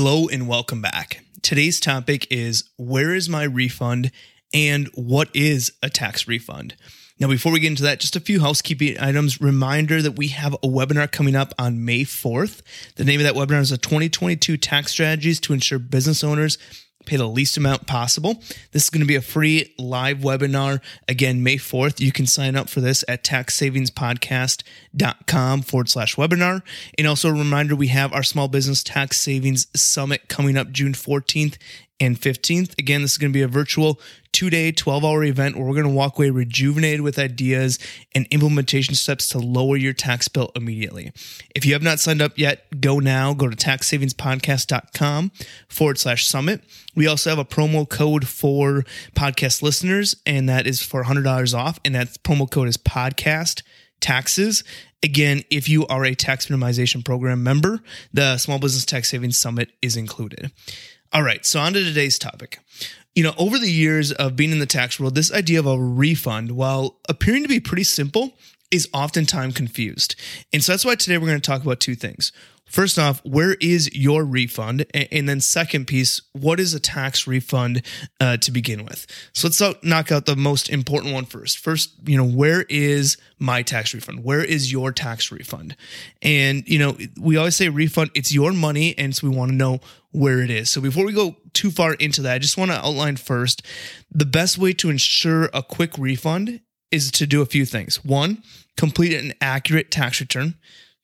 Hello and welcome back. Today's topic is where is my refund and what is a tax refund? Now, before we get into that, just a few housekeeping items. Reminder that we have a webinar coming up on May 4th. The name of that webinar is the 2022 Tax Strategies to Ensure Business Owners pay the least amount possible. This is going to be a free live webinar. Again, May 4th. You can sign up for this at taxsavingspodcast.com forward slash webinar. And also a reminder, we have our small business tax savings summit coming up June 14th and 15th. Again, this is going to be a virtual two day, 12 hour event where we're going to walk away rejuvenated with ideas and implementation steps to lower your tax bill immediately. If you have not signed up yet, go now. Go to taxsavingspodcast.com forward slash summit. We also have a promo code for podcast listeners, and that is for $100 off. And that promo code is podcast taxes. Again, if you are a tax minimization program member, the Small Business Tax Savings Summit is included. All right, so on to today's topic. You know, over the years of being in the tax world, this idea of a refund, while appearing to be pretty simple, is oftentimes confused. And so that's why today we're going to talk about two things. First off, where is your refund? And then, second piece, what is a tax refund uh, to begin with? So let's knock out the most important one first. First, you know, where is my tax refund? Where is your tax refund? And, you know, we always say refund, it's your money. And so we want to know where it is. So before we go too far into that, I just want to outline first the best way to ensure a quick refund is to do a few things. One, complete an accurate tax return.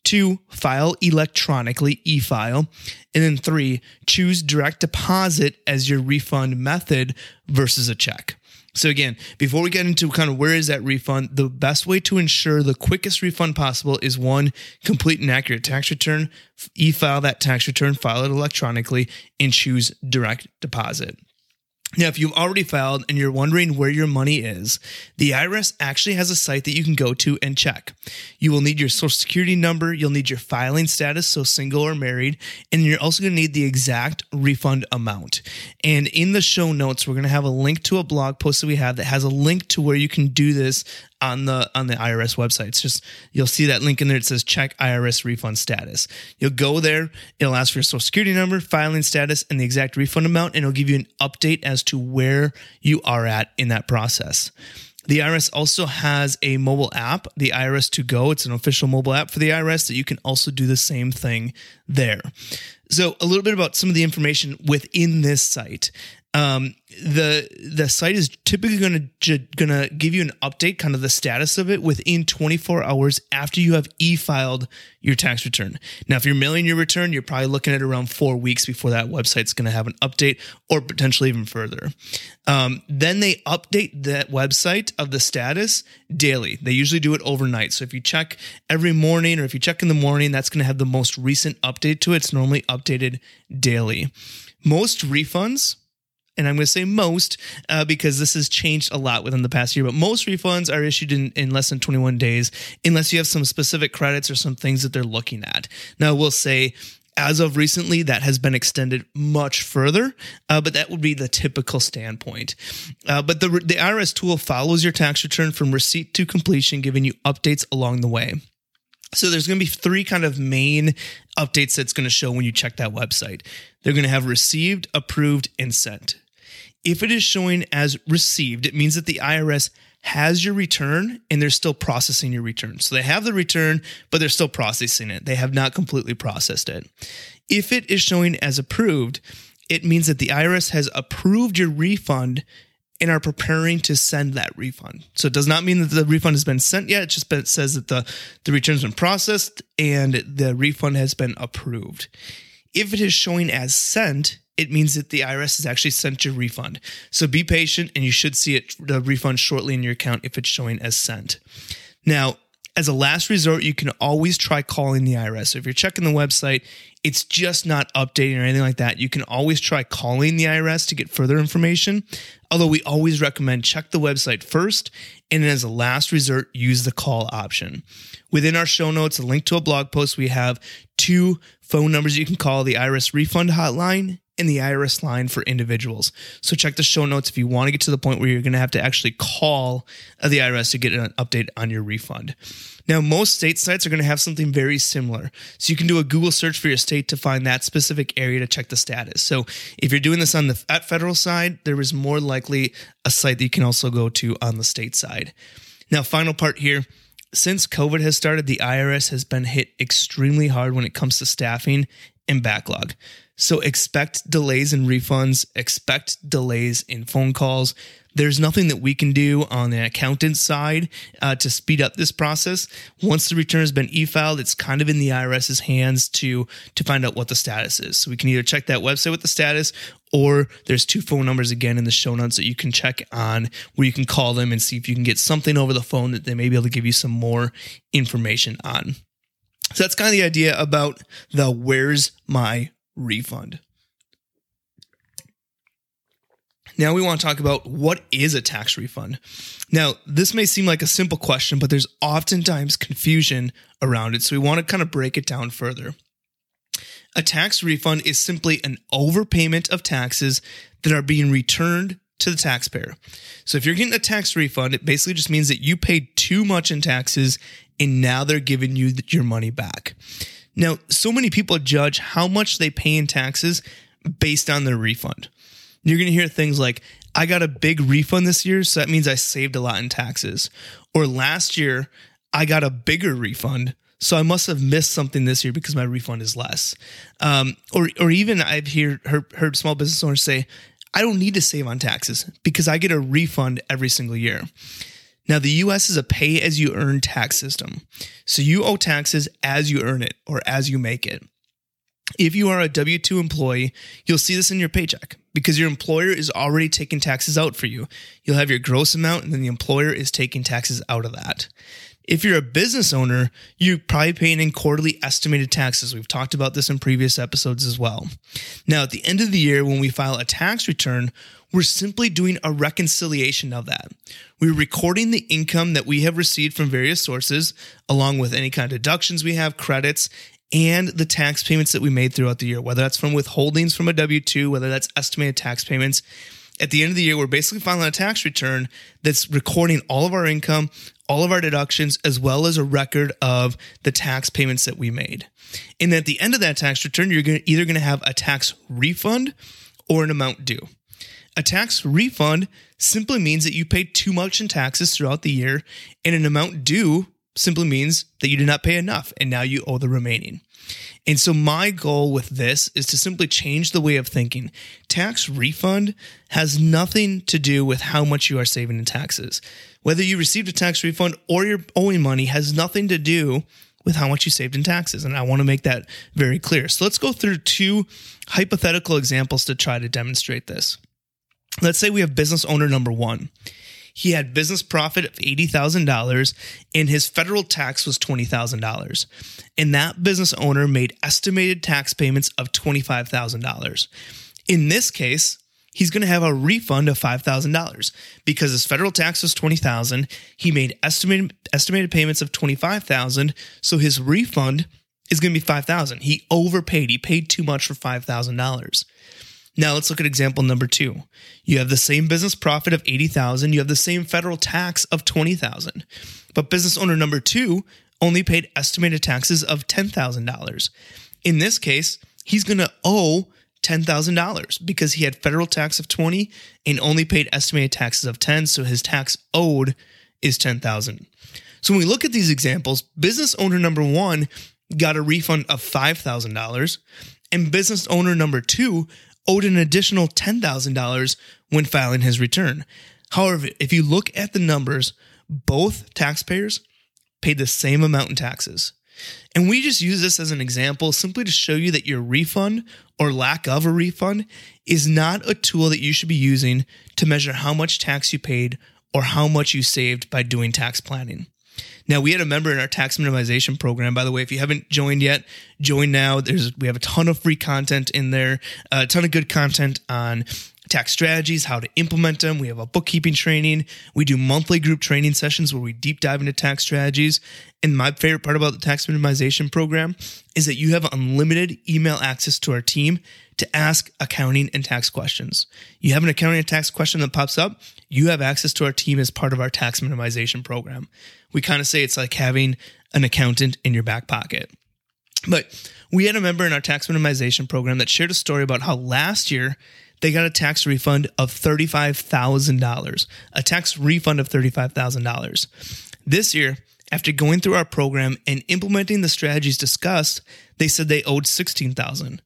Two, file electronically, e file. And then three, choose direct deposit as your refund method versus a check. So, again, before we get into kind of where is that refund, the best way to ensure the quickest refund possible is one, complete an accurate tax return, e file that tax return, file it electronically, and choose direct deposit. Now, if you've already filed and you're wondering where your money is, the IRS actually has a site that you can go to and check. You will need your social security number, you'll need your filing status, so single or married, and you're also going to need the exact refund amount. And in the show notes, we're going to have a link to a blog post that we have that has a link to where you can do this on the on the IRS website. It's just you'll see that link in there. It says check IRS refund status. You'll go there. It'll ask for your social security number, filing status, and the exact refund amount, and it'll give you an update as to where you are at in that process. The IRS also has a mobile app, the IRS2Go. It's an official mobile app for the IRS that you can also do the same thing there. So, a little bit about some of the information within this site um, the the site is typically going to going to give you an update, kind of the status of it within 24 hours after you have e-filed your tax return. Now, if you're mailing your return, you're probably looking at around four weeks before that website's going to have an update, or potentially even further. Um, then they update that website of the status daily. They usually do it overnight. So if you check every morning, or if you check in the morning, that's going to have the most recent update to it. It's normally updated daily. Most refunds and I'm going to say most uh, because this has changed a lot within the past year, but most refunds are issued in, in less than 21 days unless you have some specific credits or some things that they're looking at. Now, we'll say as of recently, that has been extended much further, uh, but that would be the typical standpoint. Uh, but the, the IRS tool follows your tax return from receipt to completion, giving you updates along the way. So there's going to be three kind of main updates that's going to show when you check that website. They're going to have received, approved, and sent. If it is showing as received, it means that the IRS has your return and they're still processing your return. So they have the return, but they're still processing it. They have not completely processed it. If it is showing as approved, it means that the IRS has approved your refund and are preparing to send that refund. So it does not mean that the refund has been sent yet. It just been, says that the, the return's been processed and the refund has been approved. If it is showing as sent, it means that the IRS has actually sent your refund. So be patient and you should see it the refund shortly in your account if it's showing as sent. Now, as a last resort, you can always try calling the IRS. So if you're checking the website, it's just not updating or anything like that. You can always try calling the IRS to get further information. Although we always recommend check the website first and as a last resort, use the call option. Within our show notes, a link to a blog post, we have two phone numbers you can call the IRS refund hotline and the IRS line for individuals. So check the show notes if you want to get to the point where you're going to have to actually call the IRS to get an update on your refund. Now, most state sites are going to have something very similar. So you can do a Google search for your state to find that specific area to check the status. So if you're doing this on the at federal side, there is more likely a site that you can also go to on the state side. Now, final part here. Since COVID has started, the IRS has been hit extremely hard when it comes to staffing and backlog. So expect delays in refunds, expect delays in phone calls. There's nothing that we can do on the accountant side uh, to speed up this process. Once the return has been e-filed, it's kind of in the IRS's hands to to find out what the status is. So we can either check that website with the status, or there's two phone numbers again in the show notes that you can check on where you can call them and see if you can get something over the phone that they may be able to give you some more information on. So that's kind of the idea about the where's my refund. Now we want to talk about what is a tax refund. Now, this may seem like a simple question, but there's oftentimes confusion around it. So we want to kind of break it down further. A tax refund is simply an overpayment of taxes that are being returned to the taxpayer. So if you're getting a tax refund, it basically just means that you paid too much in taxes and now they're giving you your money back. Now, so many people judge how much they pay in taxes based on their refund. You're going to hear things like, I got a big refund this year, so that means I saved a lot in taxes. Or last year, I got a bigger refund, so I must have missed something this year because my refund is less. Um, or, or even I've hear, heard, heard small business owners say, I don't need to save on taxes because I get a refund every single year. Now, the US is a pay as you earn tax system. So you owe taxes as you earn it or as you make it. If you are a W 2 employee, you'll see this in your paycheck because your employer is already taking taxes out for you. You'll have your gross amount, and then the employer is taking taxes out of that. If you're a business owner, you're probably paying in quarterly estimated taxes. We've talked about this in previous episodes as well. Now, at the end of the year, when we file a tax return, we're simply doing a reconciliation of that. We're recording the income that we have received from various sources, along with any kind of deductions we have, credits, and the tax payments that we made throughout the year, whether that's from withholdings from a W 2, whether that's estimated tax payments. At the end of the year, we're basically filing a tax return that's recording all of our income, all of our deductions, as well as a record of the tax payments that we made. And at the end of that tax return, you're either going to have a tax refund or an amount due. A tax refund simply means that you paid too much in taxes throughout the year, and an amount due simply means that you did not pay enough and now you owe the remaining. And so, my goal with this is to simply change the way of thinking. Tax refund has nothing to do with how much you are saving in taxes. Whether you received a tax refund or you're owing money has nothing to do with how much you saved in taxes. And I want to make that very clear. So, let's go through two hypothetical examples to try to demonstrate this. Let's say we have business owner number one. He had business profit of $80,000 and his federal tax was $20,000. And that business owner made estimated tax payments of $25,000. In this case, he's going to have a refund of $5,000 because his federal tax was 20,000, he made estimated estimated payments of 25,000, so his refund is going to be 5,000. He overpaid. He paid too much for $5,000. Now let's look at example number two. You have the same business profit of 80,000, you have the same federal tax of 20,000. But business owner number 2 only paid estimated taxes of $10,000. In this case, he's going to owe $10,000 because he had federal tax of 20 and only paid estimated taxes of 10, so his tax owed is 10,000. So when we look at these examples, business owner number 1 got a refund of $5,000 and business owner number 2 owed an additional $10,000 when filing his return. However, if you look at the numbers, both taxpayers paid the same amount in taxes. And we just use this as an example simply to show you that your refund or lack of a refund is not a tool that you should be using to measure how much tax you paid or how much you saved by doing tax planning. Now we had a member in our tax minimization program. By the way, if you haven't joined yet, join now. There's we have a ton of free content in there, a ton of good content on tax strategies, how to implement them. We have a bookkeeping training. We do monthly group training sessions where we deep dive into tax strategies. And my favorite part about the tax minimization program is that you have unlimited email access to our team to ask accounting and tax questions. You have an accounting and tax question that pops up, you have access to our team as part of our tax minimization program. We kind of say it's like having an accountant in your back pocket. But we had a member in our tax minimization program that shared a story about how last year they got a tax refund of $35,000, a tax refund of $35,000. This year, after going through our program and implementing the strategies discussed, they said they owed 16,000.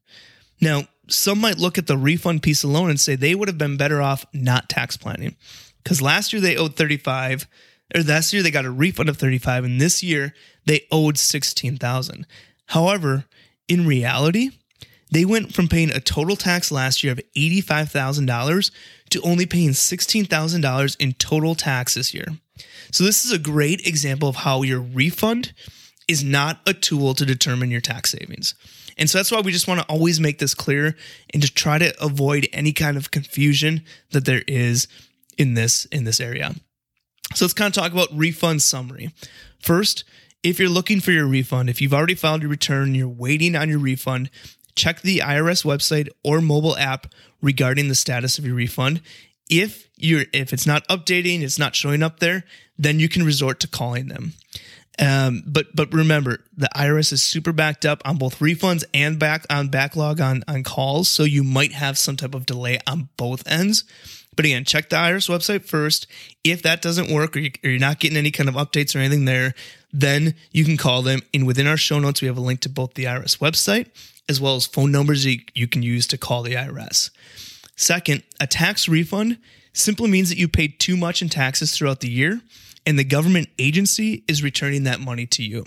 Now, some might look at the refund piece alone and say they would have been better off not tax planning. Cuz last year they owed 35 or last year they got a refund of 35 and this year they owed 16,000. However, in reality, they went from paying a total tax last year of $85,000 to only paying $16,000 in total tax this year. So, this is a great example of how your refund is not a tool to determine your tax savings. And so that's why we just want to always make this clear and to try to avoid any kind of confusion that there is in this in this area. So let's kind of talk about refund summary. First, if you're looking for your refund, if you've already filed your return, you're waiting on your refund, check the IRS website or mobile app regarding the status of your refund. If you're if it's not updating, it's not showing up there, then you can resort to calling them. Um, but but remember, the IRS is super backed up on both refunds and back on backlog on on calls, so you might have some type of delay on both ends. But again, check the IRS website first. If that doesn't work or you're not getting any kind of updates or anything there, then you can call them. And within our show notes, we have a link to both the IRS website as well as phone numbers you can use to call the IRS. Second, a tax refund simply means that you paid too much in taxes throughout the year and the government agency is returning that money to you.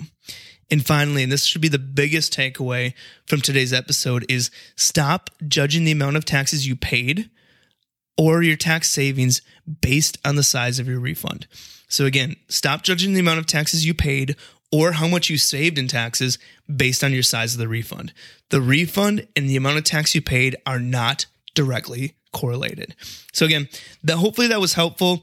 And finally, and this should be the biggest takeaway from today's episode is stop judging the amount of taxes you paid or your tax savings based on the size of your refund. So again, stop judging the amount of taxes you paid or how much you saved in taxes based on your size of the refund. The refund and the amount of tax you paid are not directly correlated. So again, that hopefully that was helpful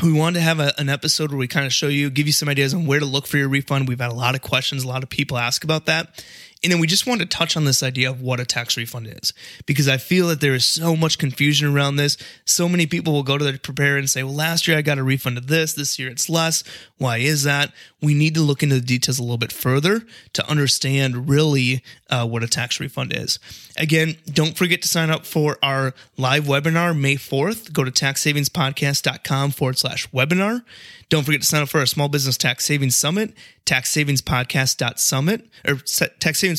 we wanted to have a, an episode where we kind of show you, give you some ideas on where to look for your refund. We've had a lot of questions, a lot of people ask about that. And then we just want to touch on this idea of what a tax refund is because I feel that there is so much confusion around this. So many people will go to their preparer and say, well, last year I got a refund of this, this year it's less. Why is that? We need to look into the details a little bit further to understand really uh, what a tax refund is. Again, don't forget to sign up for our live webinar May 4th. Go to taxsavingspodcast.com forward slash webinar. Don't forget to sign up for our Small Business Tax Savings Summit, taxsavingspodcast.summit or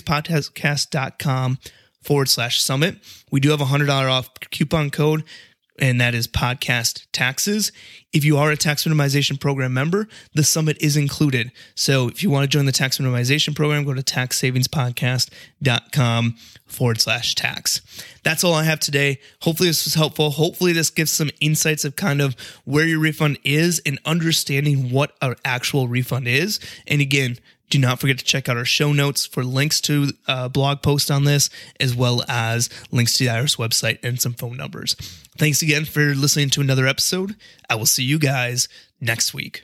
taxsavingspodcast.com forward slash summit. We do have a $100 off coupon code and that is podcast taxes. If you are a tax minimization program member, the summit is included. So if you want to join the tax minimization program, go to taxsavingspodcast.com forward slash tax. That's all I have today. Hopefully this was helpful. Hopefully this gives some insights of kind of where your refund is and understanding what our actual refund is. And again, do not forget to check out our show notes for links to a uh, blog post on this, as well as links to the IRS website and some phone numbers. Thanks again for listening to another episode. I will see you guys next week.